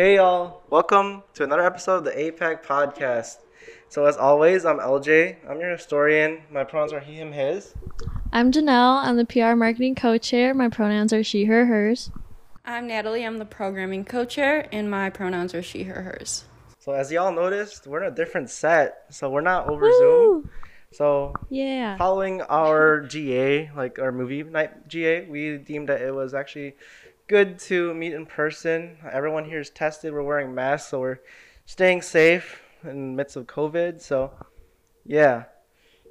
Hey y'all, welcome to another episode of the APAC podcast. So as always, I'm LJ. I'm your historian. My pronouns are he, him, his. I'm Janelle. I'm the PR marketing co-chair. My pronouns are she, her, hers. I'm Natalie. I'm the programming co-chair, and my pronouns are she, her, hers. So as y'all noticed, we're in a different set, so we're not over Woo! Zoom. So Yeah. following our GA, like our movie night GA, we deemed that it was actually good to meet in person. Everyone here is tested. We're wearing masks, so we're staying safe in the midst of COVID. So, yeah.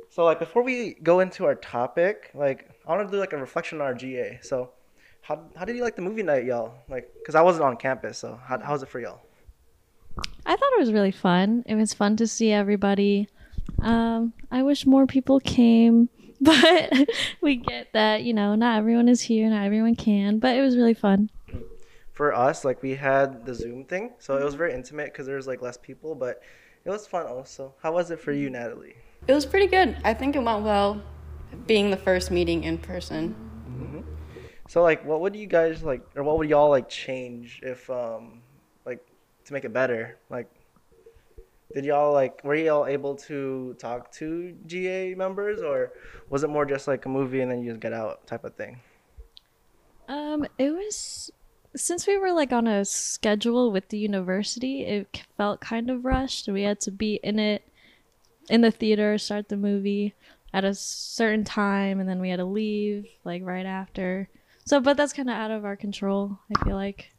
So, like, before we go into our topic, like, I want to do like a reflection on our GA. So, how, how did you like the movie night, y'all? Like, because I wasn't on campus, so how, how was it for y'all? I thought it was really fun. It was fun to see everybody. Um, I wish more people came, but we get that, you know, not everyone is here, not everyone can, but it was really fun. For us, like, we had the Zoom thing, so it was very intimate because there was like less people, but it was fun also. How was it for you, Natalie? It was pretty good. I think it went well, being the first meeting in person. So like, what would you guys like, or what would y'all like change if, um, like, to make it better? Like, did y'all like, were y'all able to talk to GA members, or was it more just like a movie and then you just get out type of thing? Um, it was since we were like on a schedule with the university, it felt kind of rushed. We had to be in it in the theater, start the movie at a certain time, and then we had to leave like right after. So, but that's kind of out of our control. I feel like.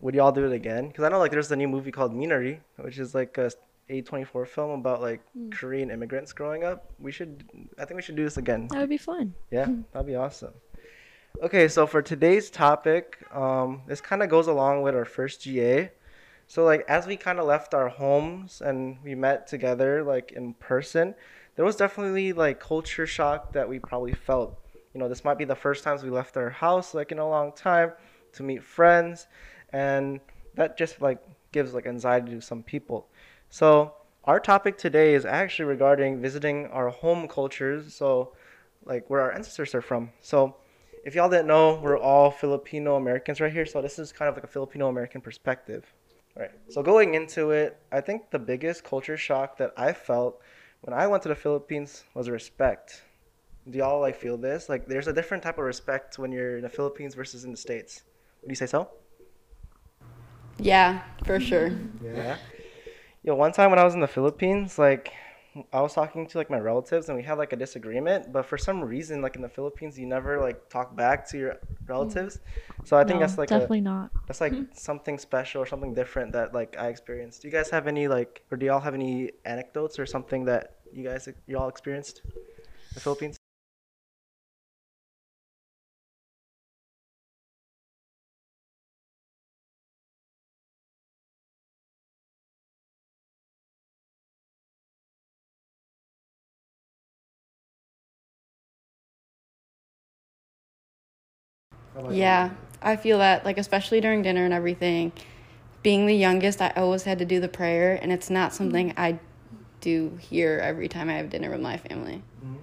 Would y'all do it again? Because I know like there's a new movie called Minari, which is like a A24 film about like Korean immigrants growing up. We should, I think we should do this again. That would be fun. Yeah, that'd be awesome. Okay, so for today's topic, um, this kind of goes along with our first GA. So like as we kind of left our homes and we met together like in person, there was definitely like culture shock that we probably felt. You know, this might be the first times we left our house like in a long time to meet friends, and that just like gives like anxiety to some people. So our topic today is actually regarding visiting our home cultures. So like where our ancestors are from. So if y'all didn't know, we're all Filipino Americans right here. So this is kind of like a Filipino American perspective. Right. So going into it, I think the biggest culture shock that I felt when I went to the Philippines was respect. Do y'all like feel this? Like there's a different type of respect when you're in the Philippines versus in the States. Would you say so? Yeah, for sure. Yeah. Yo, one time when I was in the Philippines, like I was talking to like my relatives and we had like a disagreement, but for some reason, like in the Philippines, you never like talk back to your relatives. So I think No, that's like definitely a, not. that's like something special or something different that like I experienced. Do you guys have any like, or do y'all have any anecdotes or something that you guys y'all experienced in the Philippines? About? Yeah, I feel that, like, especially during dinner and everything. Being the youngest, I always had to do the prayer, and it's not something mm-hmm. I do here every time I have dinner with my family. Mm-hmm.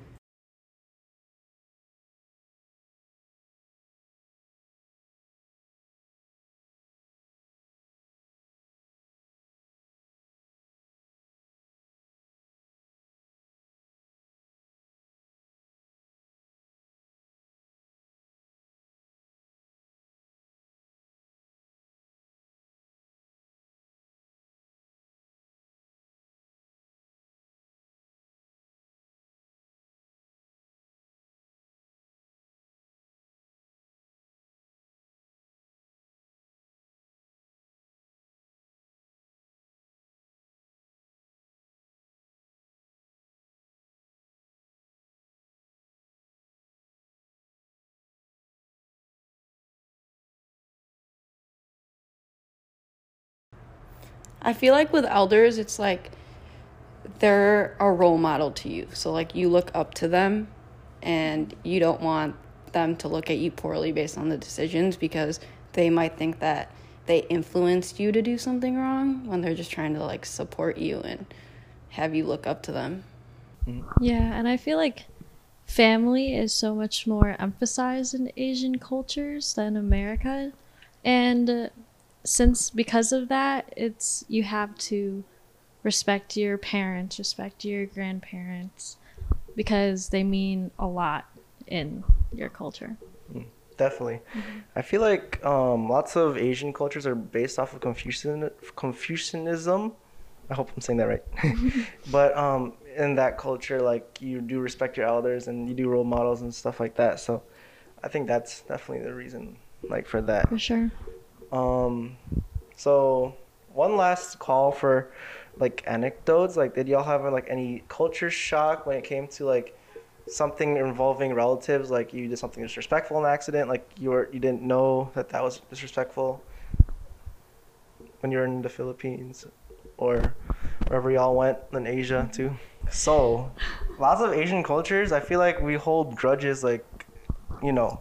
I feel like with elders, it's like they're a role model to you. So, like, you look up to them and you don't want them to look at you poorly based on the decisions because they might think that they influenced you to do something wrong when they're just trying to, like, support you and have you look up to them. Yeah, and I feel like family is so much more emphasized in Asian cultures than America. And since because of that, it's you have to respect your parents, respect your grandparents because they mean a lot in your culture. Definitely. I feel like um, lots of Asian cultures are based off of Confucian Confucianism. I hope I'm saying that right. but um, in that culture, like you do respect your elders and you do role models and stuff like that. So I think that's definitely the reason, like for that. For sure. Um, so one last call for like anecdotes. Like, did y'all have like any culture shock when it came to like something involving relatives? Like, you did something disrespectful in an accident. Like, you were you didn't know that that was disrespectful when you were in the Philippines or wherever y'all went in Asia too. So, lots of Asian cultures. I feel like we hold grudges. Like, you know.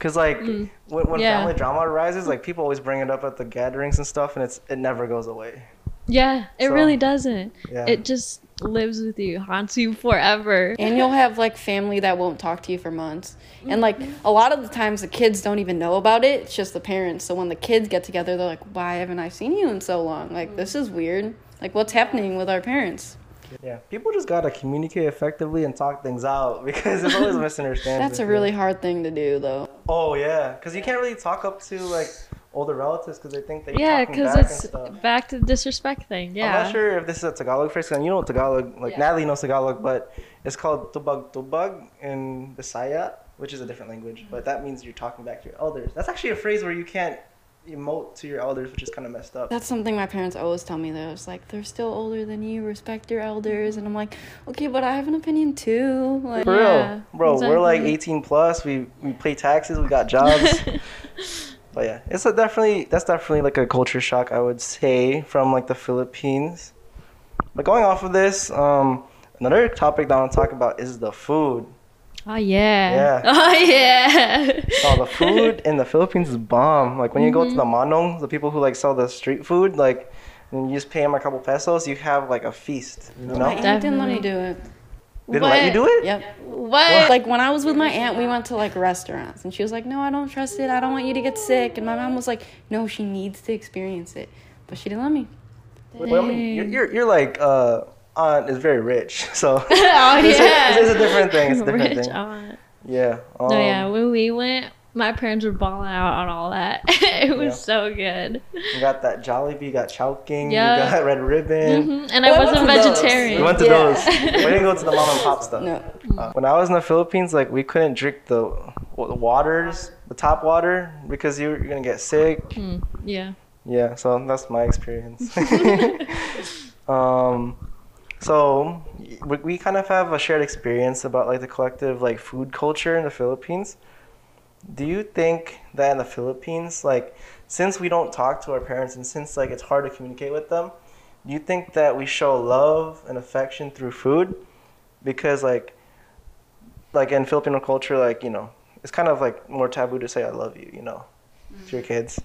Cause like Mm. when, when Yeah. family drama arises, like people always bring it up at the gatherings and stuff, and it's it never goes away. Yeah, it So, really doesn't. Yeah. It just lives with you, haunts you forever. And you'll have like family that won't talk to you for months. And like a lot of the times the kids don't even know about it. It's just the parents. So when the kids get together, they're like, "Why haven't I seen you in so long? Like this is weird. Like what's happening with our parents?" Yeah, people just gotta communicate effectively and talk things out because there's always misunderstandings. That's a really hard thing to do though. Oh yeah, because you can't really talk up to like older relatives because they think that you're Yeah, because it's and stuff. back to the disrespect thing. Yeah, I'm not sure if this is a Tagalog phrase, and you know Tagalog, like Yeah. Natalie knows Tagalog, but it's called tubag tubag in Bisaya, which is a different language, but that means you're talking back to your elders. That's actually a phrase where you can't emote to your elders, which is kind of messed up. That's something my parents always tell me though. It's like they're still older than you, respect your elders, and I'm like, okay, but I have an opinion too. Like, For Yeah, real, bro. We're like 18 plus. We we pay taxes. We got jobs. but yeah, it's a definitely that's definitely like a culture shock. I would say from like the Philippines. But going off of this, um, another topic that I want to talk about is the food. Oh yeah. Yeah. Oh yeah. Oh, the food in the Philippines is bomb. Like when you go to Mm-hmm. the manong, the people who like sell the street food, like and you just pay them a couple pesos, you have like a feast. You my know? aunt didn't let me do it. Didn't let you do it? Yep. What? Like when I was with my aunt, we went to like restaurants, and she was like, "No, I don't trust it. I don't want you to get sick." And my mom was like, "No, she needs to experience it," but she didn't let me. Well, I mean, you're, you're you're like uh, aunt is very rich, so oh This is- yeah. this is a different thing, it's a different Rich thing. aunt. yeah. Um, No, yeah. When we went, my parents were balling out on all that. it was Yeah. so good. You got that Jollibee, you got Chowking, Yeah. you got Red Ribbon. hmm And Well, I I wasn't to those. vegetarian. We went to Yeah. those. We didn't go to the mom and pop stuff. No. Uh, when I was in the Philippines, like we couldn't drink the the waters, the top water, because you're, you're gonna get sick. Mm, yeah. Yeah, so that's my experience. um, so we, we kind of have a shared experience about like the collective like food culture in the Philippines. Do you think that in the Philippines, like since we don't talk to our parents and since like it's hard to communicate with them, do you think that we show love and affection through food? Because like like in Filipino culture, like, you know, it's kind of like more taboo to say I love you, you know, to your mm. kids.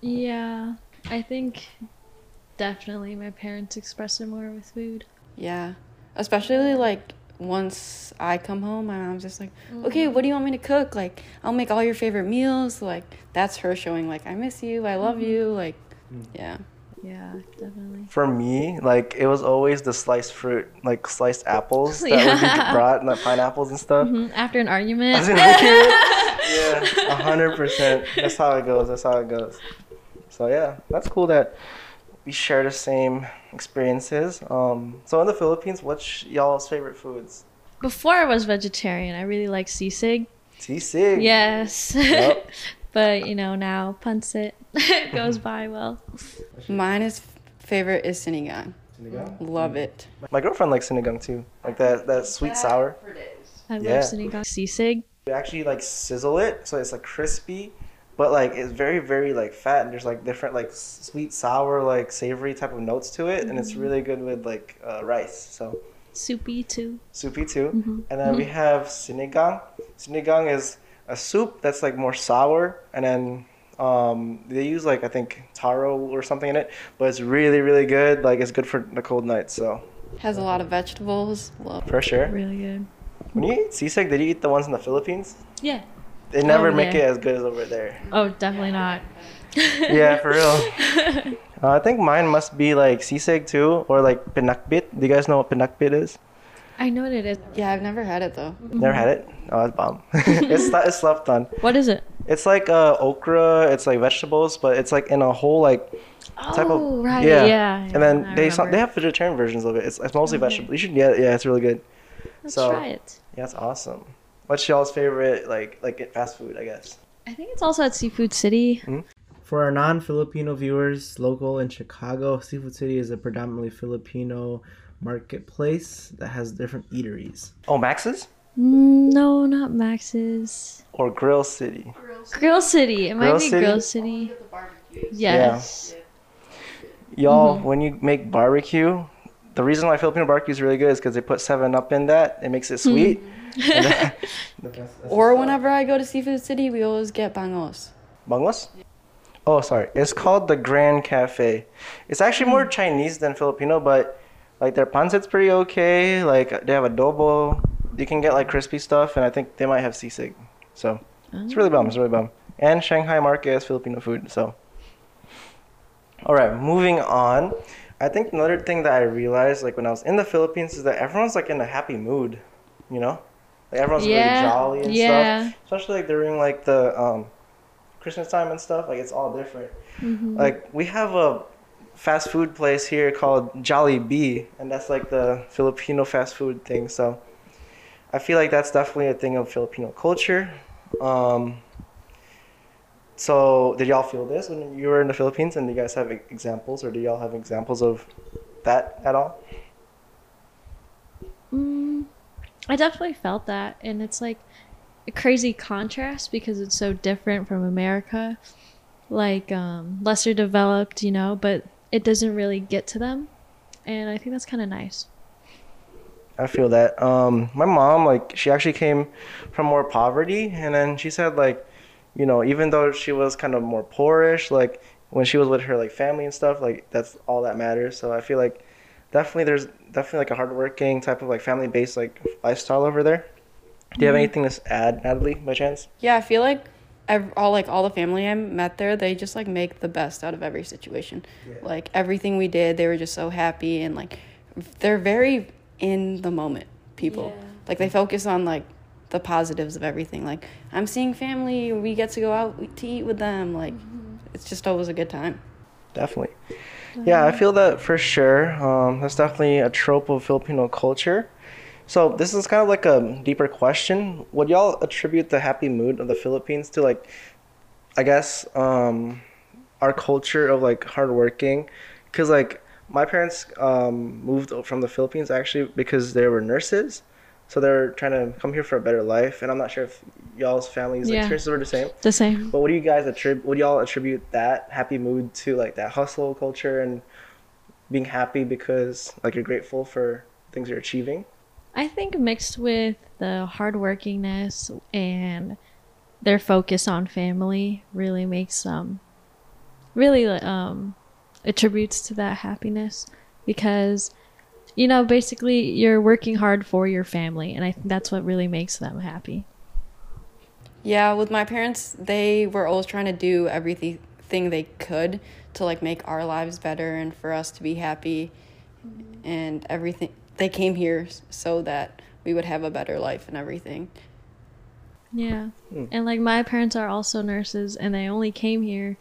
Yeah. I think definitely my parents express it more with food. Yeah. Especially like once I come home, my mom's just like, mm-hmm. "Okay, what do you want me to cook? Like, I'll make all your favorite meals." Like, that's her showing like, "I miss you. I love mm-hmm. you." Like, mm. yeah. Yeah, definitely. For me, like it was always the sliced fruit, like sliced apples that would Yeah. be brought, like pineapples and stuff. hmm After an I argument. was gonna look at it. yeah, a hundred percent. That's how it goes. That's how it goes. So yeah, that's cool that we share the same experiences. Um, so in the Philippines, what's y'all's favorite foods? Before I was vegetarian, I really liked sisig. Sisig. Yes. Yep. but, you know, now pancit goes by well. Mine is favorite is sinigang. Sinigang? Love it. My girlfriend likes sinigang too, like that that sweet sour. I Yeah. love sinigang. Sisig. We actually like sizzle it so it's like crispy, but like it's very very like fat and there's like different like sweet sour like savory type of notes to it and it's really good with like uh, rice. So Soupy too. soupy too. Mhm. And then we have sinigang. Sinigang is a soup that's like more sour and then um, they use like I think taro or something in it, but it's really really good. Like it's good for the cold nights. So Has a lot of vegetables. Love. for sure. Really good. When you eat sisig, did you eat the ones in the Philippines? Yeah. They never Oh, make yeah. it as good as over there. Oh, definitely not. yeah, for real. Uh, I think mine must be like sisig too, or like pinakbet. Do you guys know what pinakbet is? I know what it is. Yeah, I've never had it though. Never had it. Oh, it's bomb. it's not, it's slept on. What is it? It's like uh, okra. It's like vegetables, but it's like in a whole like type of Oh, right. yeah. Yeah. and then I they some, they have vegetarian versions of it. It's, it's mostly Okay. vegetable. You should get it. Yeah, it's really good. Let's so- try it. Yeah, it's awesome. What's y'all's favorite like like fast food? I guess. I think it's also at Seafood City. For our non-Filipino viewers, local in Chicago, Seafood City is a predominantly Filipino marketplace that has different eateries. Oh, Max's Mm, no, not Max's. or Grill City. Grill City. It might Grill be City? Grill City. Yes. Y'all, Mm-hmm. when you make barbecue, the reason why Filipino barbecue is really good is because they put Seven Up in that. It makes it sweet. And then- That's- that's Or whenever I go to Seafood City, we always get bangus. Bangus? Oh, sorry. It's called the Grand Cafe. It's actually more Hmm. Chinese than Filipino, but like their pancit's pretty okay. Like they have adobo. You can get like crispy stuff, and I think they might have sisig. So it's really bomb. It's really bomb. And Shanghai market has Filipino food. So, all right, moving on. I think another thing that I realized, like when I was in the Philippines, is that everyone's like in a happy mood. You know, like everyone's Yeah, really jolly and yeah. stuff. Especially like during like the um, Christmas time and stuff. Like it's all different. Mm-hmm. Like we have a fast food place here called Jollibee, and that's like the Filipino fast food thing. So I feel like that's definitely a thing of Filipino culture. Um, so did y'all feel this when you were in the Philippines, and do you guys have examples, or do y'all have examples of that at all? Mm, I definitely felt that, and it's like a crazy contrast because it's so different from America, like um, lesser developed, you know, but it doesn't really get to them, and I think that's kind of nice. I feel that. Um, my mom, like, she actually came from more poverty, and then she said, like, you know, even though she was kind of more poorish, like, when she was with her like family and stuff, like, that's all that matters. So I feel like definitely there's definitely like a hardworking type of like family-based like lifestyle over there. Do you have mm-hmm. anything to add, Natalie, by chance? Yeah, I feel like ev- all like all the family I met there, they just like make the best out of every situation. Like everything we did, they were just so happy and like they're very in the moment people. Yeah. Like they focus on like the positives of everything. Like I'm seeing family, we get to go out to eat with them. Like mm-hmm. it's just always a good time. Definitely. Yeah, I feel that for sure. Um, that's definitely a trope of Filipino culture. So this is kind of like a deeper question. Would y'all attribute the happy mood of the Philippines to like, I guess, um, our culture of like hardworking? Cause like my parents um, moved from the Philippines actually because they were nurses, so they're trying to come here for a better life. And I'm not sure if y'all's families' Yeah. experiences were the same. The same. But what do you guys attribute? Would y'all attribute that happy mood to like that hustle culture and being happy because like you're grateful for things you're achieving? I think mixed with the hardworkingness and their focus on family really makes um really um attributes to that happiness because you know basically you're working hard for your family and I think that's what really makes them happy. Yeah, with my parents, they were always trying to do everything they could to like make our lives better and for us to be happy and everything. They came here so that we would have a better life and everything. Yeah. Hmm. And like my parents are also nurses and they only came here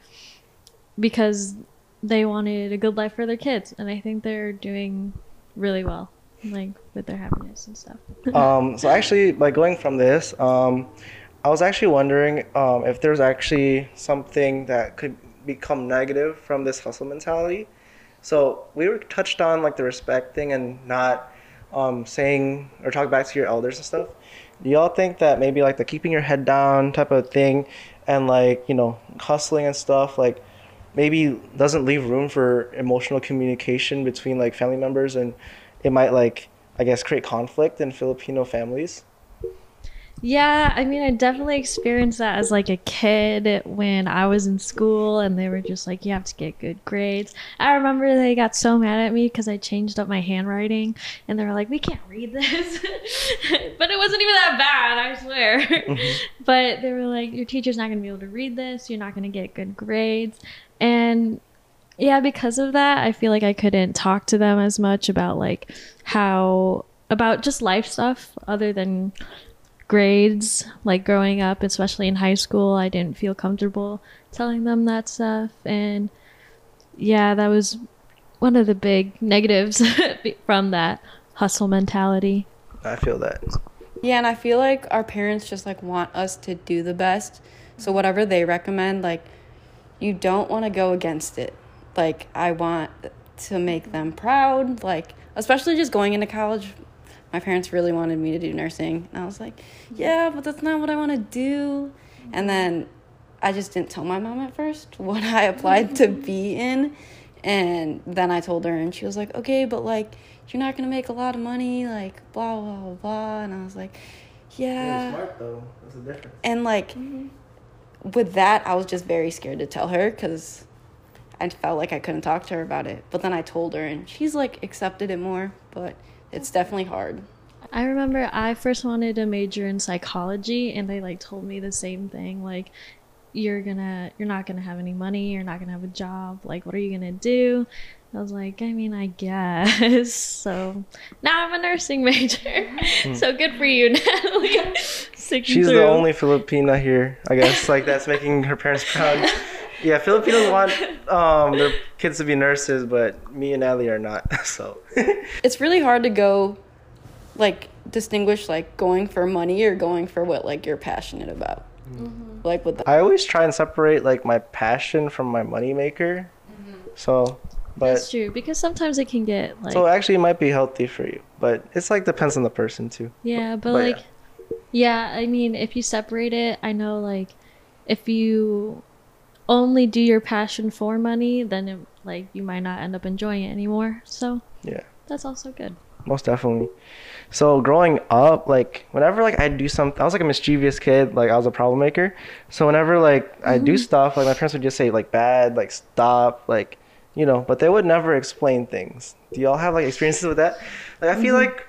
because they wanted a good life for their kids and I think they're doing really well like with their happiness and stuff. um, so actually, like going from this, um, I was actually wondering um, if there's actually something that could become negative from this hustle mentality. So we were touched on like the respect thing and not um, saying or talk back to your elders and stuff. Do y'all think that maybe like the keeping your head down type of thing and like you know hustling and stuff like maybe doesn't leave room for emotional communication between like family members and it might like I guess create conflict in Filipino families? Yeah, I mean, I definitely experienced that as like a kid when I was in school and they were just like, you have to get good grades. I remember they got so mad at me because I changed up my handwriting and they were like, we can't read this. but it wasn't even that bad, I swear. Mm-hmm. but they were like, your teacher's not going to be able to read this. You're not going to get good grades. And yeah, because of that, I feel like I couldn't talk to them as much about like how, about just life stuff other than grades like growing up especially in high school i didn't feel comfortable telling them that stuff and yeah that was one of the big negatives from that hustle mentality I feel that. Yeah, and I feel like our parents just like want us to do the best. So whatever they recommend, like you don't want to go against it. Like I want to make them proud, like especially just going into college. My parents really wanted me to do nursing, and I was like, "Yeah, but that's not what I want to do." And then I just didn't tell my mom at first what I applied to be in. And then I told her, and she was like, okay, but like, you're not gonna make a lot of money, like, blah, blah, blah, blah. And I was like, yeah. smart though. That's the difference. And like, mm-hmm. With that, I was just very scared to tell her because I felt like I couldn't talk to her about it. But then I told her, and she's like accepted it more, but it's definitely hard. I remember I first wanted to major in psychology and they like told me the same thing like you're gonna you're not gonna have any money you're not gonna have a job like what are you gonna do? I was like i mean i guess. So now i'm a nursing major. Hmm. So good for you natalie Sticking She's the only Filipina here, I guess. Like that's making her parents proud. Yeah, Filipinos want um, their kids to be nurses, but me and Allie are not. So It's really hard to go, like, distinguish like going for money or going for what like you're passionate about. Like with the I always try and separate like my passion from my moneymaker. So, but that's true because sometimes it can get like so actually it might be healthy for you, but it's like depends on the person too. Yeah, but, But like, yeah. I mean, if you separate it, I know like, if you only do your passion for money, then it, like you might not end up enjoying it anymore. So Yeah. that's also good. most definitely so growing up like whenever like i do something i was like a mischievous kid like i was a problem maker so whenever like i do mm-hmm. stuff like my parents would just say like bad like stop like you know but they would never explain things do y'all have like experiences with that like i feel mm-hmm. like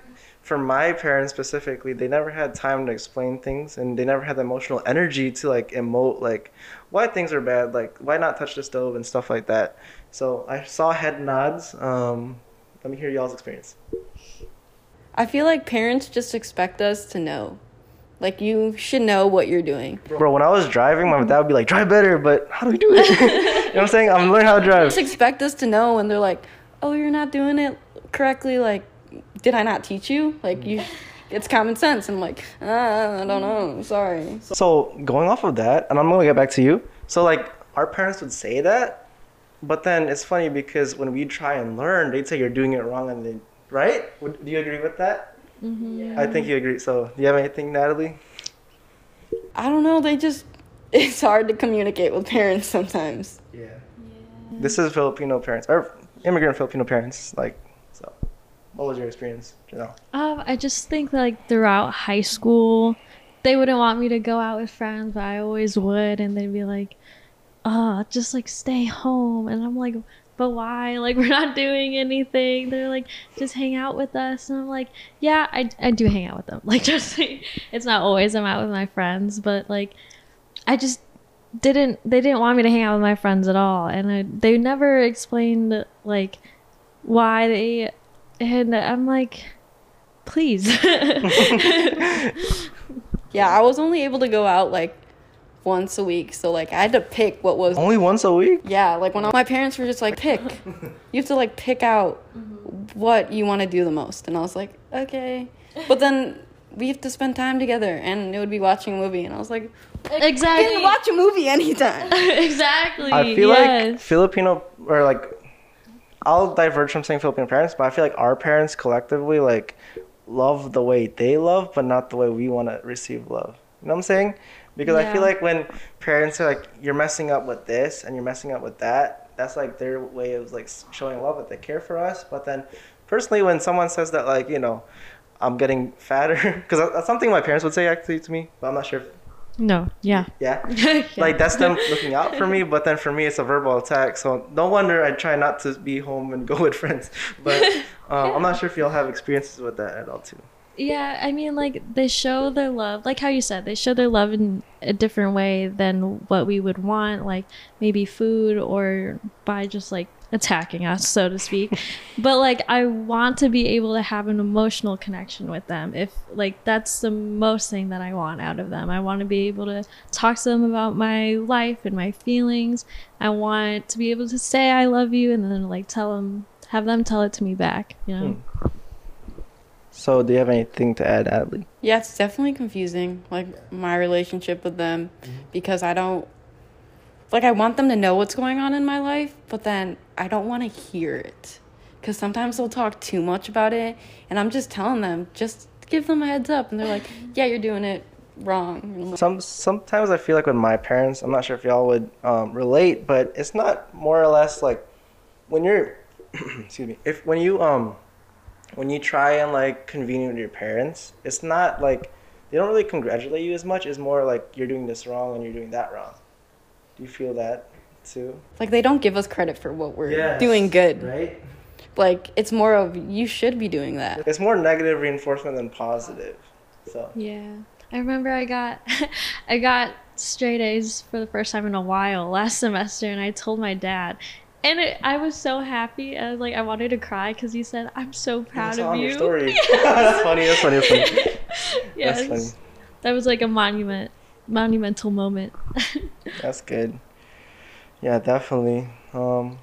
for my parents specifically they never had time to explain things and they never had the emotional energy to like emote like why things are bad like why not touch the stove and stuff like that so i saw head nods um let me hear y'all's experience I feel like parents just expect us to know. Like you should know what you're doing. Bro, when I was driving, my dad would be like, drive better, but how do we do it? you know what I'm saying? I'm learning how to drive. Just expect us to know when they're like, "Oh, you're not doing it correctly." Like, did I not teach you? Like you, it's common sense. I'm like, ah, I don't know. Sorry. So, going off of that, and I'm going to get back to you. So, like, our parents would say that, but then it's funny because when we try and learn, they'd say you're doing it wrong, and then, right? Would, do you agree with that? Mhm. I think you agree. So, do you have anything, Natalie? I don't know. They just, it's hard to communicate with parents sometimes. Yeah. This is Filipino parents, or immigrant Filipino parents. Like, so, what was your experience, Janelle? Um, I just think like throughout high school, they wouldn't want me to go out with friends, but I always would, and they'd be like, "Oh, just like stay home," and I'm like, "But why? Like we're not doing anything." They're like, "Just hang out with us," and I'm like, "Yeah, I, I do hang out with them. Like just it's not always I'm out with my friends, but like I just didn't they didn't want me to hang out with my friends at all, and I, they never explained like why they and I'm like, please. Yeah, I was only able to go out like once a week, so like I had to pick what was. Only once a week? Yeah, like when my parents were just like, pick. You have to like pick out what you want to do the most, and I was like, okay. But then we have to spend time together, and it would be watching a movie, and I was like, I exactly. can watch a movie anytime. exactly. I feel yes. like Filipino or like I'll diverge from saying Filipino parents, but I feel like our parents collectively like love the way they love, but not the way we want to receive love. You know what I'm saying? Because I feel like when parents are like, "You're messing up with this and you're messing up with that," that's like their way of like showing love that they care for us. But then, personally, when someone says that, like you know, I'm getting fatter because that's something my parents would say actually to me, but I'm not sure. If, No, yeah. yeah. Yeah. Like that's them looking out for me, but then for me it's a verbal attack. So no wonder I try not to be home and go with friends. But um, I'm not sure if y'all have experiences with that at all too. Yeah, I mean, like they show their love, like how you said, they show their love in a different way than what we would want, like maybe food or by just like attacking us, so to speak. but like, I want to be able to have an emotional connection with them. If like that's the most thing that I want out of them, I want to be able to talk to them about my life and my feelings. I want to be able to say I love you and then like tell them, have them tell it to me back. You know. Hmm. So do you have anything to add, Adley? Yeah, it's definitely confusing, like my relationship with them, because I don't, like, I want them to know what's going on in my life, but then I don't want to hear it. Because sometimes they'll talk too much about it, and I'm just telling them, just give them a heads up. And they're like, yeah, you're doing it wrong. Some sometimes I feel like with my parents, I'm not sure if y'all would um, relate, but it's not more or less like when you're, excuse me, if when you um, when you try and like convene with your parents, it's not like they don't really congratulate you as much. It's more like you're doing this wrong and you're doing that wrong. Do you feel that too? like, they don't give us credit for what we're Yes. doing good. right? Like, it's more of, you should be doing that. It's more negative reinforcement than positive. So Yeah. I remember I got I got straight A's for the first time in a while last semester and I told my dad and it, I was so happy. I was like I wanted to cry cuz he said I'm so proud of you. your story. that's funny. That's funny. That's funny. yes. That's funny. That was like a monument monumental moment. That's good. Yeah, definitely. Um,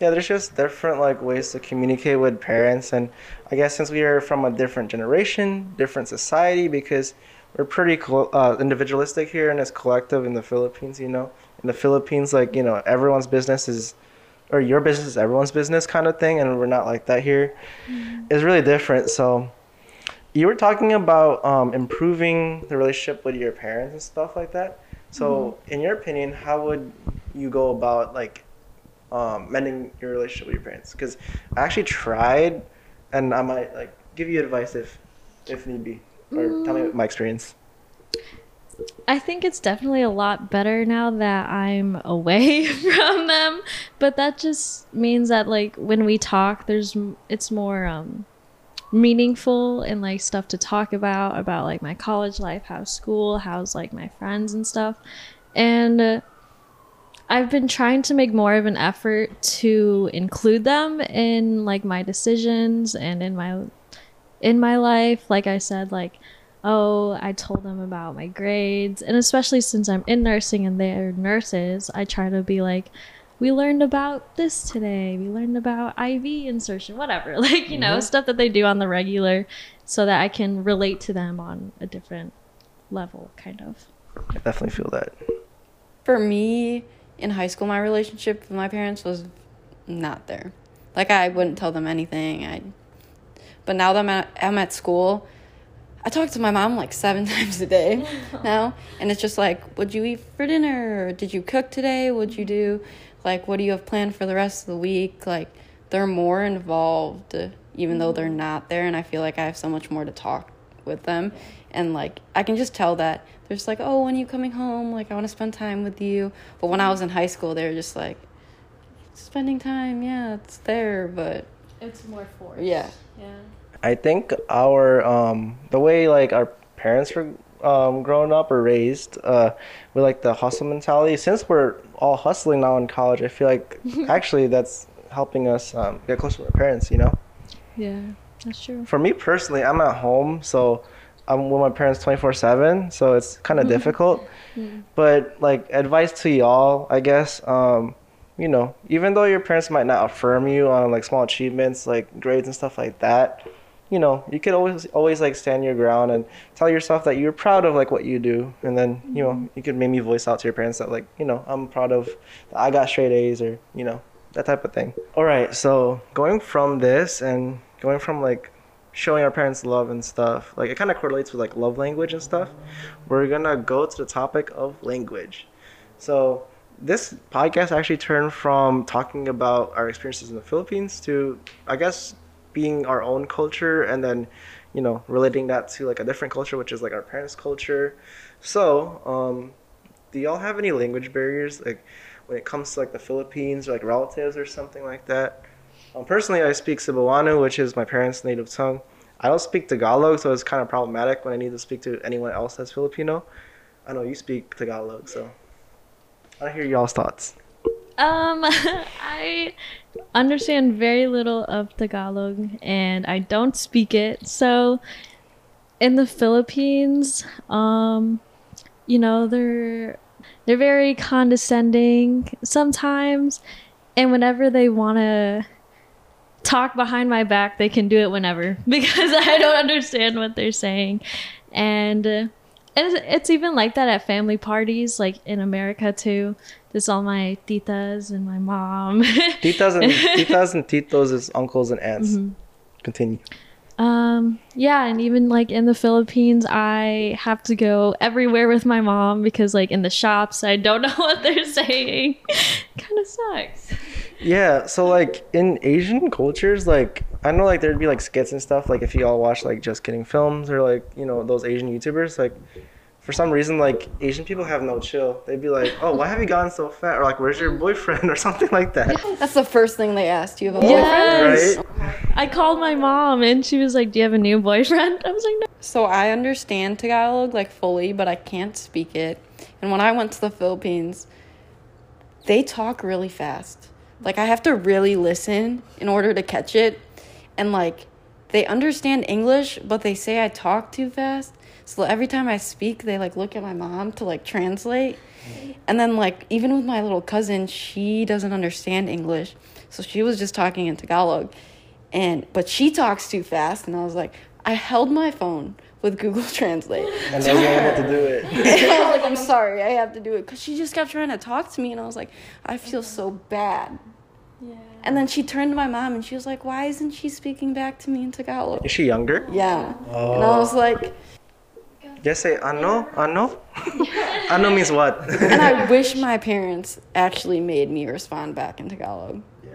yeah, there's just different like ways to communicate with parents, and I guess since we are from a different generation, different society, because we're pretty co- uh, individualistic here and this collective in the Philippines. You know, in the Philippines, like you know, everyone's business is, or your business is everyone's business kind of thing, and we're not like that here. It's really different. So. You were talking about um, improving the relationship with your parents and stuff like that. So, in your opinion, how would you go about like um, mending your relationship with your parents? Because I actually tried, and I might like give you advice if if need be, or tell me my experience. I think it's definitely a lot better now that I'm away from them, but that just means that like when we talk there's it's more um meaningful and like stuff to talk about about like my college life, how's school, how's like my friends and stuff. And uh, I've been trying to make more of an effort to include them in like my decisions and in my in my life. Like I said, like oh, I told them about my grades, and especially since I'm in nursing and they're nurses, I try to be like. We learned about this today. We learned about IV insertion, whatever. Like, you know, Mhm. stuff that they do on the regular so that I can relate to them on a different level, kind of. I definitely feel that. For me, in high school, my relationship with my parents was not there. Like I wouldn't tell them anything. I, but now that I'm at, I'm at school, I talk to my mom like seven times a day now, and it's just like, "What'd you eat for dinner? Did you cook today? What'd you do? Like, what do you have planned for the rest of the week?" Like, they're more involved, even though they're not there, and I feel like I have so much more to talk with them, and like I can just tell that they're just like, "Oh, when are you coming home? Like, I want to spend time with you." But when I was in high school, they were just like, "Spending time, yeah, it's there, but It's more forced. yeah." Yeah. I think our um, the way like our parents were um, growing up or raised uh, with like the hustle mentality. Since we're all hustling now in college, I feel like actually that's helping us um, get closer to our parents. You know. Yeah, that's true. For me personally, I'm at home, so I'm with my parents 24 7, so it's kind of difficult. But, like, advice to y'all, I guess, um, you know, even though your parents might not affirm you on, like, small achievements, like grades and stuff like that, you know, you could always, always, like, stand your ground and tell yourself that you're proud of, like, what you do. And then, you know, you could maybe voice out to your parents that, like, you know, I'm proud of, I got straight A's or, you know, that type of thing. All right, so going from this and going from like showing our parents love and stuff, like it kind of correlates with like love language and stuff. We're gonna go to the topic of language. So this podcast actually turned from talking about our experiences in the Philippines to, I guess, being our own culture and then you know, relating that to like a different culture, which is like our parents' culture. So, um, do y'all have any language barriers, like when it comes to like the Philippines or like relatives or something like that? Um, personally, I speak Cebuano, which is my parents' native tongue. I don't speak Tagalog, so it's kind of problematic when I need to speak to anyone else that's Filipino. I know you speak Tagalog, so I hear y'all's thoughts. Um, I understand very little of Tagalog and I don't speak it. So, in the Philippines, um, you know, they're they're very condescending sometimes, and whenever they want to talk behind my back, they can do it whenever because I don't understand what they're saying, and. And it's, it's even like that at family parties, like in America too. There's all my titas and my mom. Titas and titas and titos is uncles and aunts. Continue. Um, yeah, and even like in the Philippines, I have to go everywhere with my mom because like in the shops, I don't know what they're saying. kind of sucks. Yeah, so like in Asian cultures, like I know like there'd be like skits and stuff. Like if you all watch like Just Kidding films or like you know those Asian YouTubers, like for some reason like Asian people have no chill. They'd be like, "Oh, why have you gotten so fat?" Or like, "Where's your boyfriend?" or something like that. That's the first thing they asked you. Have a boyfriend? Yes. Right? I called my mom and she was like, "Do you have a new boyfriend?" I was like, "No." So I understand Tagalog like fully, but I can't speak it. And when I went to the Philippines, they talk really fast. Like I have to really listen in order to catch it. And like they understand English, but they say I talk too fast. So every time I speak, they like look at my mom to like translate. And then like even with my little cousin, she doesn't understand English. So she was just talking in Tagalog. And but she talks too fast and I was like, I held my phone with Google Translate. And they were able to do it. And I was like, I'm sorry, I have to do it. Because she just kept trying to talk to me, and I was like, I feel so bad. Yeah. And then she turned to my mom, and she was like, Why isn't she speaking back to me in Tagalog? Is she younger? Yeah. And I was oh. like, Just say ano, ano. ano means what? and I wish my parents actually made me respond back in Tagalog. Yeah.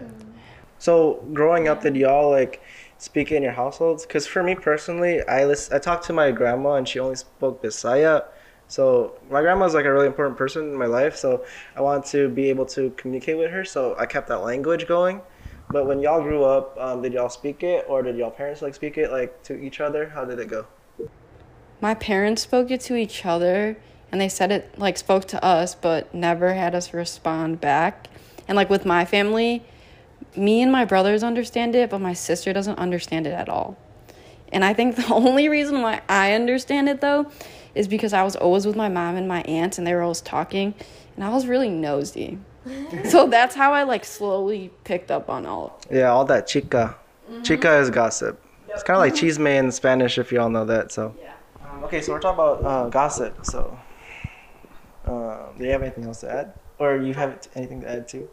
So growing up, did y'all like speak in your households? Because for me personally, I list, I talked to my grandma and she only spoke Bisaya. So my grandma's like a really important person in my life. So I wanted to be able to communicate with her. So I kept that language going. But when y'all grew up, um, did y'all speak it or did y'all parents like speak it like to each other? How did it go? My parents spoke it to each other, and they said it like spoke to us, but never had us respond back. And like with my family, me and my brothers understand it, but my sister doesn't understand it at all. And I think the only reason why I understand it though is because I was always with my mom and my aunts and they were always talking and I was really nosy. so that's how I like slowly picked up on all. Yeah, all that chika. Chika is gossip. It's kind of like chisme in Spanish, if you all know that. So. Um, okay, so we're talking about uh, gossip. So, uh, do you have anything else to add, or you have anything to add too?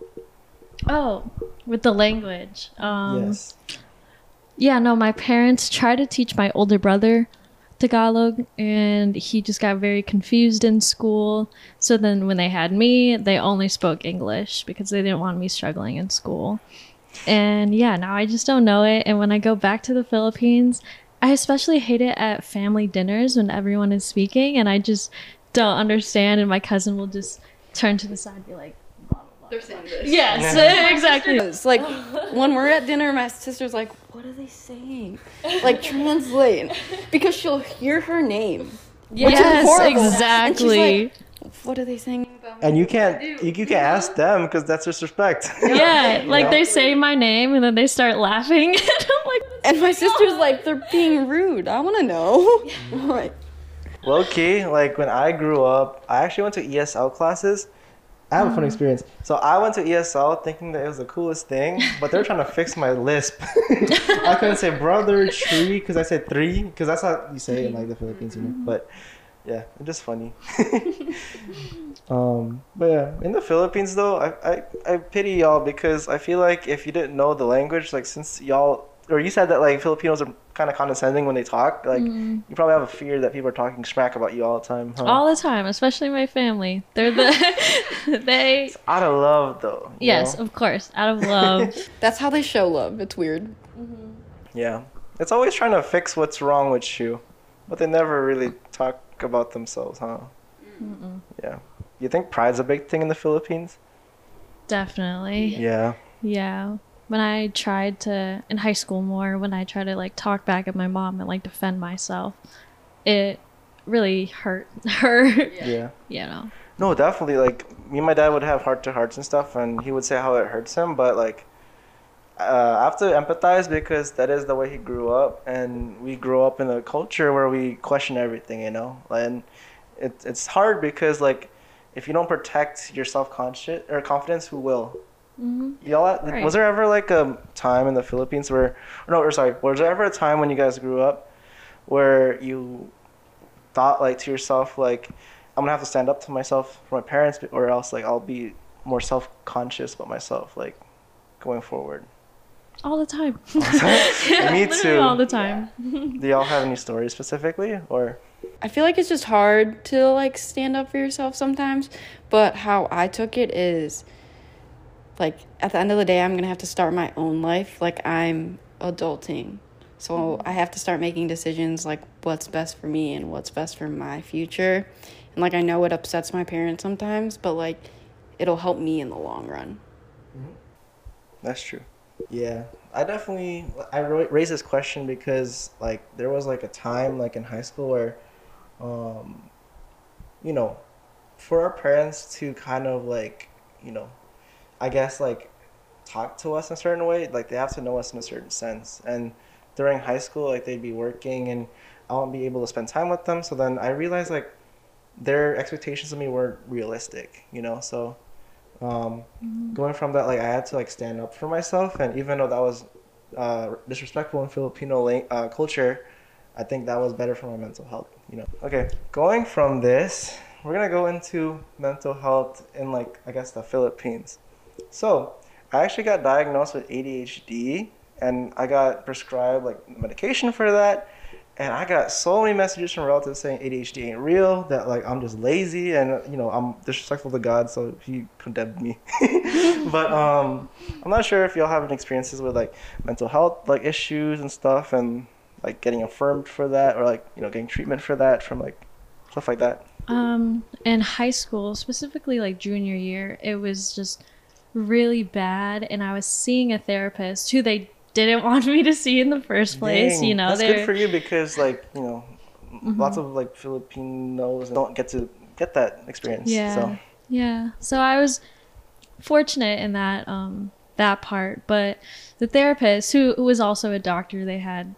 Oh, with the language. Um, yes. Yeah, no, my parents try to teach my older brother Tagalog, and he just got very confused in school. So then when they had me, they only spoke English because they didn't want me struggling in school. And yeah, now I just don't know it. And when I go back to the Philippines, I especially hate it at family dinners when everyone is speaking and I just don't understand. And my cousin will just turn to the side and be like, They're saying this. Yes, exactly. It's like when we're at dinner, my sister's like, "What are they saying?" Like translate because she'll hear her name. which is Yes. And she's exactly. like, what are they saying about me? And you can't you, you can't ask them because that's disrespect. Yeah, like know? they say my name and then they start laughing. and I'm like, And my sister's like, "They're being rude. I want to know." I'm like, Low key, like when I grew up, I actually went to ESL classes. I have a fun experience. So I went to ESL thinking that it was the coolest thing, but they're trying to fix my lisp. I couldn't say brother tree because I said three because that's how you say it in like the Philippines, you know. But yeah, it's just funny. um, but yeah, in the Philippines though, I, I I pity y'all because I feel like if you didn't know the language, like since y'all or you said that like Filipinos are kind of condescending when they talk, like mm. you probably have a fear that people are talking smack about you all the time. Huh? all the time, especially my family. They're the they. out of love though. Yes, know? of course, out of love. that's how they show love. It's weird. Mm-hmm. Yeah. It's always trying to fix what's wrong with you, but they never really talk about themselves, huh? Yeah. You think pride's a big thing in the Philippines? Definitely. Yeah. Yeah. When I tried to in high school more, when I tried to like talk back at my mom and like defend myself, it really hurt her. Yeah. you know. No, definitely. Like me and my dad would have heart to hearts and stuff, and he would say how it hurts him. But like, uh, I have to empathize because that is the way he grew up, and we grew up in a culture where we question everything, you know. And it, it's hard because like, if you don't protect your self conscious or confidence, who will? Hmm Y'all, Right. was there ever like a time in the Philippines where, no, or sorry, was there ever a time when you guys grew up where you thought like to yourself like, I'm gonna have to stand up to myself for my parents, or else like I'll be more self conscious about myself like going forward. All the time. Me too. all the time. Do y'all have any stories specifically, or I feel like it's just hard to like stand up for yourself sometimes, but how I took it is like at the end of the day I'm going to have to start my own life like I'm adulting. So I have to start making decisions like what's best for me and what's best for my future. And like I know it upsets my parents sometimes, but like it'll help me in the long run. That's true. Yeah, I definitely I ra- raised this question because like there was like a time like in high school where, um, you know, for our parents to kind of like you know, I guess like talk to us in a certain way, like they have to know us in a certain sense. And during high school, like they'd be working and I won't be able to spend time with them. So then I realized like their expectations of me weren't realistic, you know. So um, going from that, like I had to like stand up for myself, and even though that was uh, disrespectful in Filipino uh, culture, I think that was better for my mental health. You know. Okay, going from this, we're gonna go into mental health in like I guess the Philippines. So I actually got diagnosed with ADHD, and I got prescribed like medication for that. And I got so many messages from relatives saying ADHD ain't real, that like I'm just lazy and you know I'm disrespectful to God, so He condemned me. but um, I'm not sure if y'all have any experiences with like mental health like issues and stuff, and like getting affirmed for that, or like you know getting treatment for that from like stuff like that. Um, in high school, specifically like junior year, it was just really bad, and I was seeing a therapist who they didn't want me to see in the first place. Dang, you know, that's good for you because like you know, Mm-hmm. lots of like Filipinos don't get to get that experience. Yeah. So Yeah. So I was fortunate in that um that part, but the therapist who, who was also a doctor, they had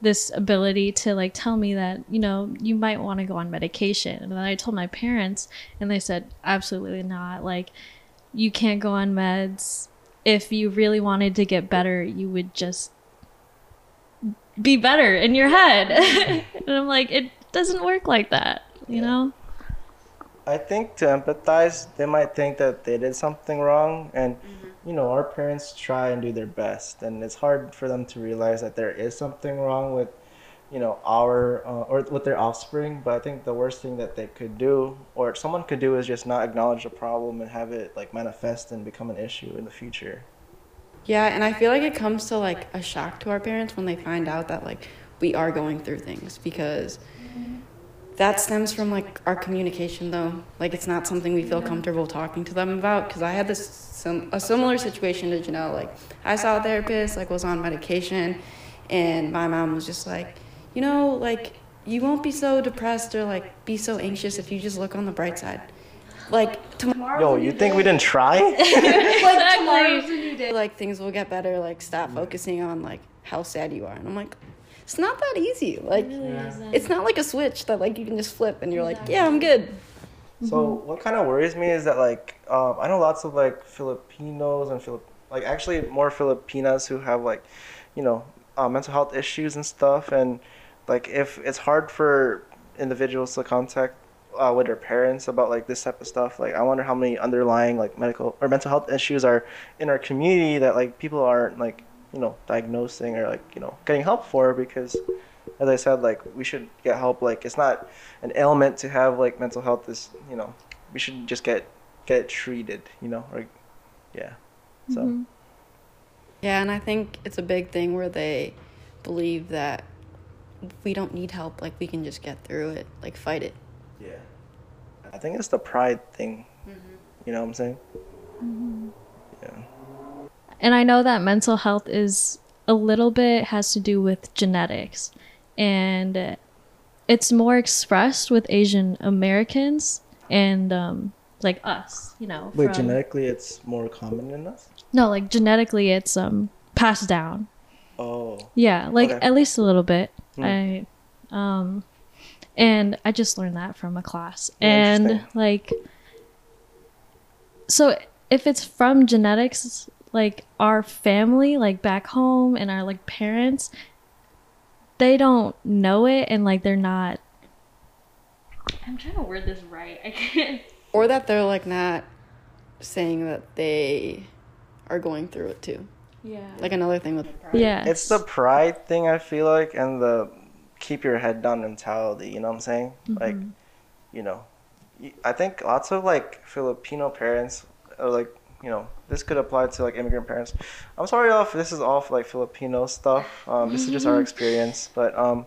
this ability to like tell me that, you know, you might want to go on medication. And then I told my parents and they said absolutely not. Like you can't go on meds. If you really wanted to get better, you would just be better in your head. and I'm like, it doesn't work like that, you Yeah. know? I think to empathize, they might think that they did something wrong, and Mm-hmm. you know, our parents try and do their best, and it's hard for them to realize that there is something wrong with, you know, our uh, or with their offspring. But I think the worst thing that they could do, or someone could do, is just not acknowledge the problem and have it like manifest and become an issue in the future. Yeah, and I feel like it comes to like a shock to our parents when they find out that like we are going through things because that stems from like our communication though. Like it's not something we feel comfortable talking to them about because I had this a similar situation to Janelle. Like I saw a therapist, like was on medication, and my mom was just like, you know, like you won't be so depressed or like be so anxious if you just look on the bright side. Like tomorrow. Yo, you think we didn't try? like tomorrow's a new day. Like things will get better. Like stop focusing on like how sad you are. And I'm like, it's not that easy. Like it's not like a switch that like you can just flip and you're like, yeah, I'm good. So what kind of worries me is that like um, I know lots of like Filipinos and Filip like actually more Filipinas who have like you know uh, mental health issues and stuff and like if it's hard for individuals to contact uh, with their parents about like this type of stuff like I wonder how many underlying like medical or mental health issues are in our community that like people aren't like you know diagnosing or like you know getting help for because as I said, like we should get help. Like it's not an ailment to have like mental health. Is you know we should just get get treated. You know, or yeah. So Mhm. Yeah, and I think it's a big thing where they believe that we don't need help. Like we can just get through it. Like fight it. Yeah. I think it's the pride thing. Mm-hmm. You know what I'm saying? Mm-hmm. Yeah. And I know that mental health is a little bit has to do with genetics. And it's more expressed with Asian Americans and um, like us, you know. Wait, from- genetically, it's more common in us? No, like genetically, it's um passed down. Oh. Yeah, like Okay. at least a little bit. Hmm. I um and I just learned that from a class. Oh, and like so if it's from genetics, like our family, like back home and our like parents, they don't know it and like they're not I'm trying to word this right. I can't Or that they're like not saying that they are going through it too. Yeah. Like another thing with yeah. It's the pride thing, I feel like, and the keep your head down mentality. You know what I'm saying? Like, Mm-hmm. you know, I think lots of like Filipino parents are like, you know, this could apply to like immigrant parents. I'm sorry if this is all like Filipino stuff. Um, this is just our experience, but um,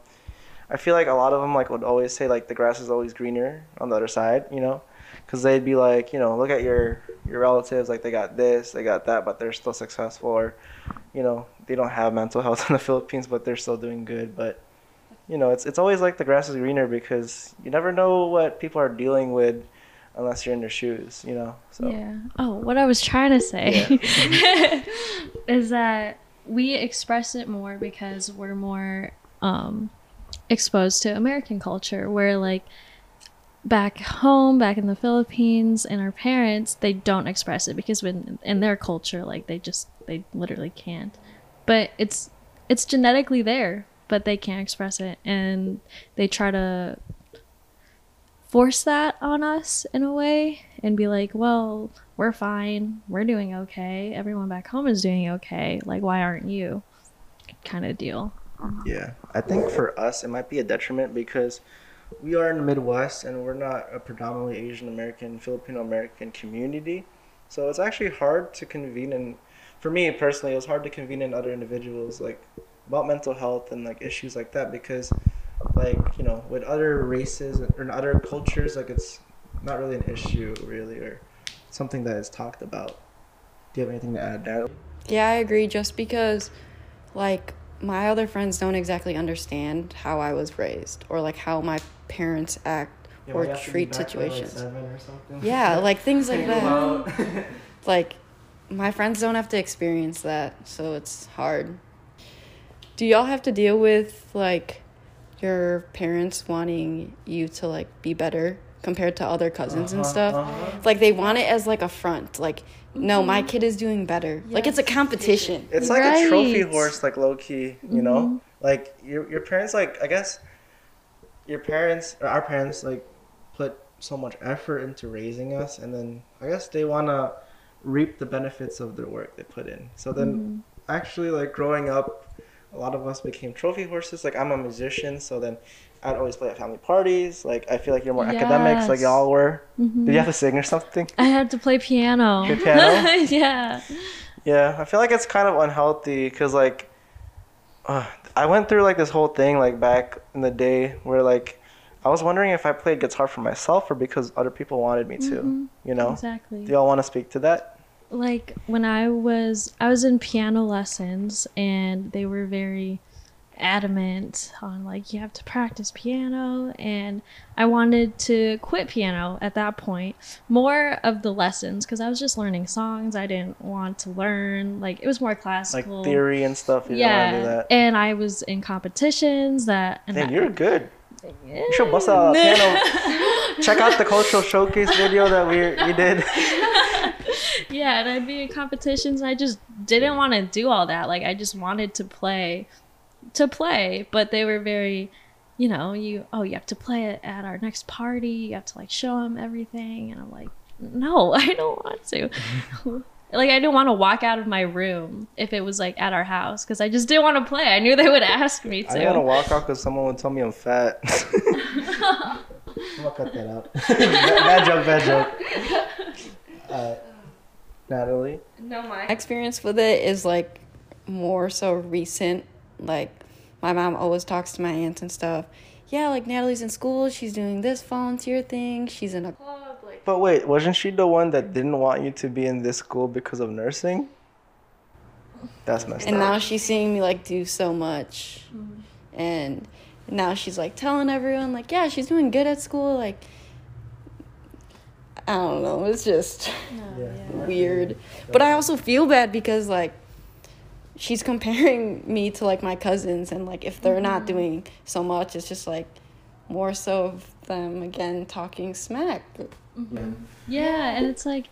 I feel like a lot of them like would always say like the grass is always greener on the other side. You know, because they'd be like, you know, look at your your relatives, like they got this, they got that, but they're still successful, or you know, they don't have mental health in the Philippines, but they're still doing good. But you know, it's it's always like the grass is greener because you never know what people are dealing with unless you're in their shoes. You know, so Yeah. Oh, what I was trying to say is that we express it more because we're more um, exposed to American culture, where like back home, back in the Philippines, and our parents, they don't express it because when in their culture, like they just they literally can't. But it's it's genetically there, but they can't express it, and they try to force that on us in a way and be like, well, we're fine. We're doing okay. Everyone back home is doing okay. Like, why aren't you? Kind of deal. Yeah, I think for us it might be a detriment because we are in the Midwest and we're not a predominantly Asian American, Filipino American community. So it's actually hard to convene and for me personally it was hard to convene in other individuals like about mental health and like issues like that because like, you know, with other races or other cultures like it's not really an issue really or something that is talked about. Do you have anything to add, Natalie? Yeah, I agree. Just because, like, my other friends don't exactly understand how I was raised or like how my parents act or treat situations. Yeah, like things like that. Like, my friends don't have to experience that, so it's hard. Do y'all have to deal with like your parents wanting you to like be better compared to other cousins and Uh-huh, stuff? uh-huh. Like they want it as like a front. Like, no, my mm-hmm. kid is doing better. Like it's a competition. It's like a trophy horse, like low key, you know? Mm-hmm. Like your your parents like I guess your parents or our parents like put so much effort into raising us and then I guess they wanna reap the benefits of their work they put in. So then mm-hmm. actually like growing up a lot of us became trophy horses. Like I'm a musician, so then I'd always play at family parties. Like I feel like you're more academics like y'all were. Mhm. Did you have to sing or something? I had to play piano. Play piano? yeah. Yeah, I feel like it's kind of unhealthy because like, uh, I went through like this whole thing like back in the day where like, I was wondering if I played guitar for myself or because other people wanted me to. Mhm. You know? Exactly. Do y'all want to speak to that? Like when I was I was in piano lessons and they were very adamant on like you have to practice piano and I wanted to quit piano at that point more of the lessons because I was just learning songs I didn't want to learn like it was more classical Like theory and stuff. You don't want to do yeah that. and I was in competitions that and Dang, that- you're good. You should bust out a piano. Check out the cultural showcase video that we we did. yeah, and I'd be in competitions. I just didn't want to do all that. Like I just wanted to play, to play. But they were very, you know, you oh you have to play it at our next party. You have to like show them everything, and I'm like, no, I don't want to. like I didn't want to walk out of my room if it was like at our house because I just didn't want to play. I knew they would ask me to. I didn't want to walk out because someone would tell me I'm fat. I'm gonna cut that out. bad joke, bad joke. Uh, Natalie. No, my experience with it is like more so recent. Like my mom always talks to my aunts and stuff. Yeah, like Natalie's in school, she's doing this volunteer thing, she's in a club, like But wait, wasn't she the one that didn't want you to be in this school because of nursing? That's messed and up. now she's seeing me like do so much. Mm-hmm. And now she's like telling everyone like, yeah, she's doing good at school, like I don't know, it's just Yeah. weird. But I also feel bad because like she's comparing me to like my cousins and like if they're not doing so much it's just like more so of them again talking smack. Yeah, and it's like,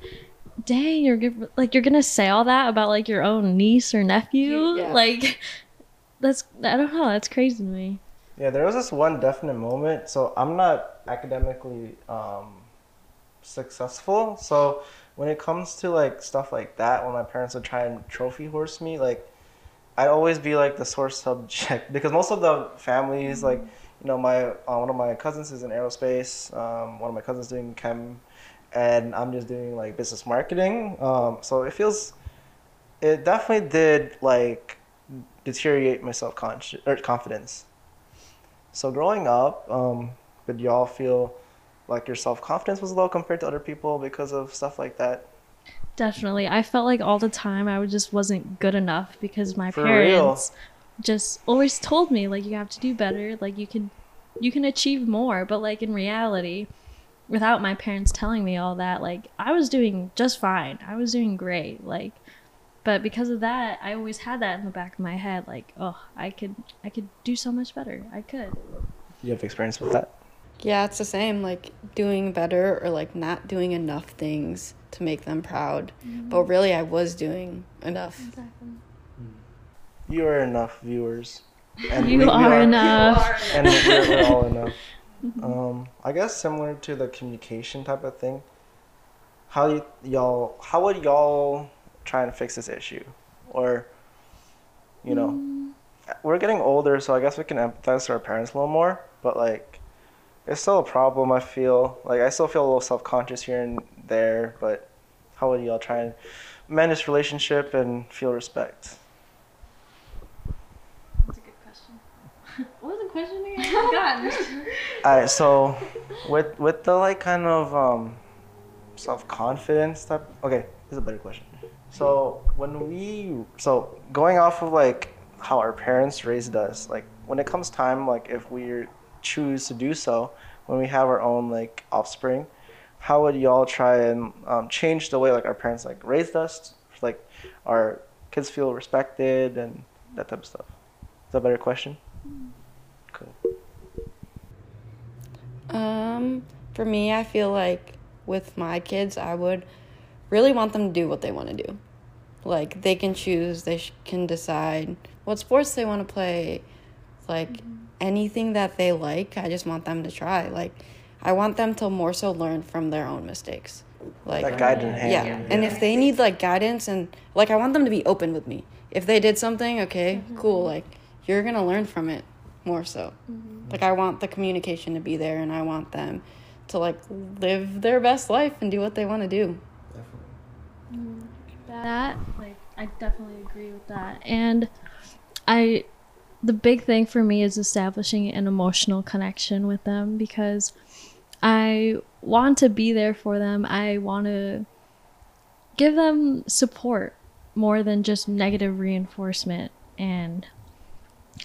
dang, you're gi- like you're gonna say all that about like your own niece or nephew. Yeah. Like, that's I don't know. That's crazy to me. Yeah, there was this one definite moment. So I'm not academically um, successful. So when it comes to like stuff like that, when my parents would try and trophy horse me, like I'd always be like the sore subject because most of the families, like you know, my uh, one of my cousins is in aerospace. Um, one of my cousins doing chem, and I'm just doing like business marketing. Um, so it feels, it definitely did like deteriorate my self or confidence. So growing up, um, did y'all feel like your self confidence was low compared to other people because of stuff like that? Definitely, I felt like all the time I just wasn't good enough because my For real? parents just always told me like you have to do better, like you can, you can achieve more. But like in reality, without my parents telling me all that, like I was doing just fine. I was doing great. Like, but because of that, I always had that in the back of my head. Like, oh, I could, I could do so much better. I could. You have experience with that? Yeah, it's the same like doing better or like not doing enough things to make them proud. Mm-hmm. But really I was doing enough. Mm. You are enough, viewers. And You we- we are enough. And we're, we're all enough. Mm-hmm. Um, I guess similar to the communication type of thing. How you y'all? How would y'all try and fix this issue, or, you know, mm. we're getting older, so I guess we can empathize to our parents a little more. But like, it's still a problem. I feel like I still feel a little self conscious here and there. But how would y'all try and mend this relationship and feel respect? That's a good question. what was the question again? I forgot. All right, so with with the like kind of um self confidence type. Okay, this is a better question. So when we so going off of like how our parents raised us, like when it comes time, like if we choose to do so, when we have our own like offspring, how would y'all try and um, change the way like our parents like raised us, like our kids feel respected and that type of stuff? Is that a better question? Cool. Um, for me, I feel like with my kids, I would really want them to do what they want to do. Like they can choose, they sh- can decide what sports they want to play. Like anything that they like, I just want them to try. Like I want them to more so learn from their own mistakes. Like That guiding hand. yeah. And if they need like guidance and like I want them to be open with me. If they did something, okay, mm-hmm. cool. Like you're going to learn from it more so. Mm-hmm. Like I want the communication to be there and I want them to like live their best life and do what they want to do. Definitely. Mm-hmm. That like i definitely agree with that and i the big thing for me is establishing an emotional connection with them because i want to be there for them. I want to give them support more than just negative reinforcement. And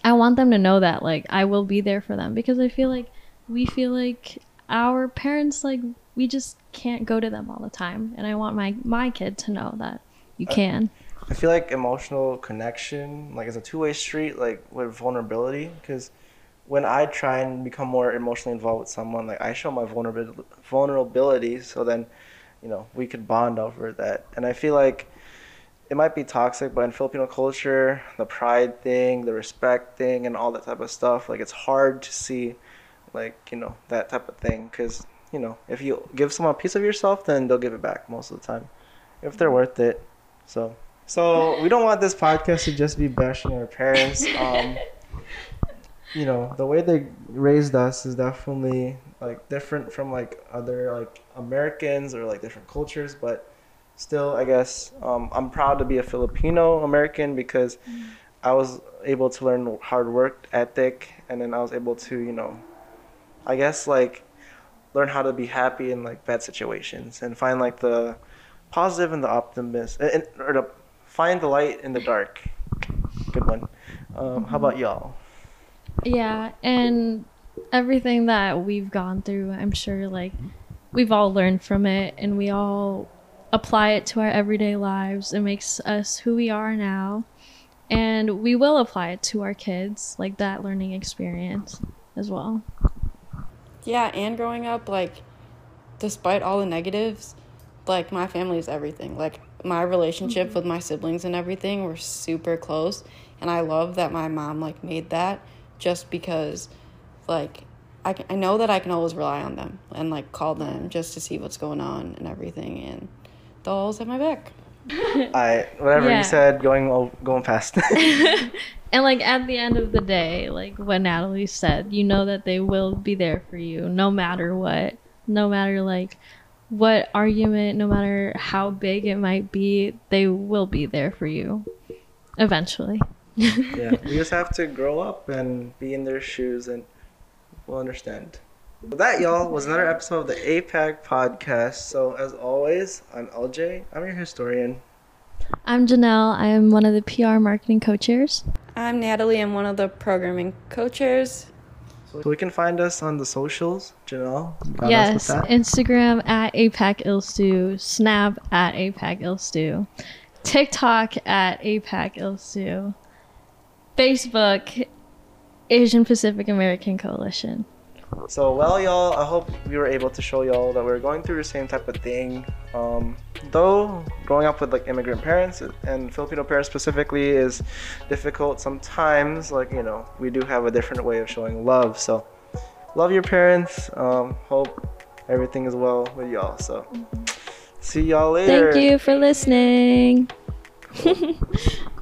i want them to know that like i will be there for them because i feel like we feel like our parents like we just can't go to them all the time. And i want my my kid to know that you can I feel like emotional connection, like, is a two way street, like, with vulnerability. Because when I try and become more emotionally involved with someone, like, I show my vulnerability, vulnerability, so then, you know, we could bond over that. And I feel like it might be toxic, but in Filipino culture, the pride thing, the respect thing, and all that type of stuff, like, it's hard to see, like, you know, that type of thing. Because, you know, if you give someone a piece of yourself, then they'll give it back most of the time, if they're worth it. So. So we don't want this podcast to just be bashing our parents. Um, you know, the way they raised us is definitely like different from like other like Americans or like different cultures, but still, I guess um, I'm proud to be a Filipino American because I was able to learn hard work ethic, and then I was able to, you know, I guess like learn how to be happy in like bad situations and find like the positive and the optimist, and, or to find the light in the dark. Good one. Um, How about y'all? Yeah, and everything that we've gone through, I'm sure like we've all learned from it and we all apply it to our everyday lives. It makes us who we are now. And we will apply it to our kids, like that learning experience as well. Yeah, and growing up, like, despite all the negatives, like, my family is everything. Like, my relationship mm-hmm. with my siblings and everything were super close. And I love that my mom, like, made that just because, like, I, can, I know that I can always rely on them and, like, call them just to see what's going on and everything. And they'll always have my back. I whatever Yeah. you said, going o- going fast. And like at the end of the day, like what Natalie said, you know that they will be there for you no matter what. No matter like what argument, no matter how big it might be, they will be there for you eventually. yeah, we just have to grow up and be in their shoes, and we'll understand. Well, that, y'all, was another episode of the APAC podcast. So, as always, I'm LJ. I'm your historian. I'm Janelle. I am one of the PR marketing co-chairs. I'm Natalie. I'm one of the programming co-chairs. So we can find us on the socials. Janelle, you got us yes. Instagram at APAC Ilstu, Snap at APAC Ilstu, TikTok at APAC Ilstu, Facebook Asian Pacific American Coalition. So, well, y'all, I hope we were able to show y'all that we're going through the same type of thing. Um, though growing up with like immigrant parents and Filipino parents specifically is difficult sometimes. Like you know, we do have a different way of showing love. So, love your parents. Um, hope everything is well with y'all. So, see y'all later. Thank you for listening.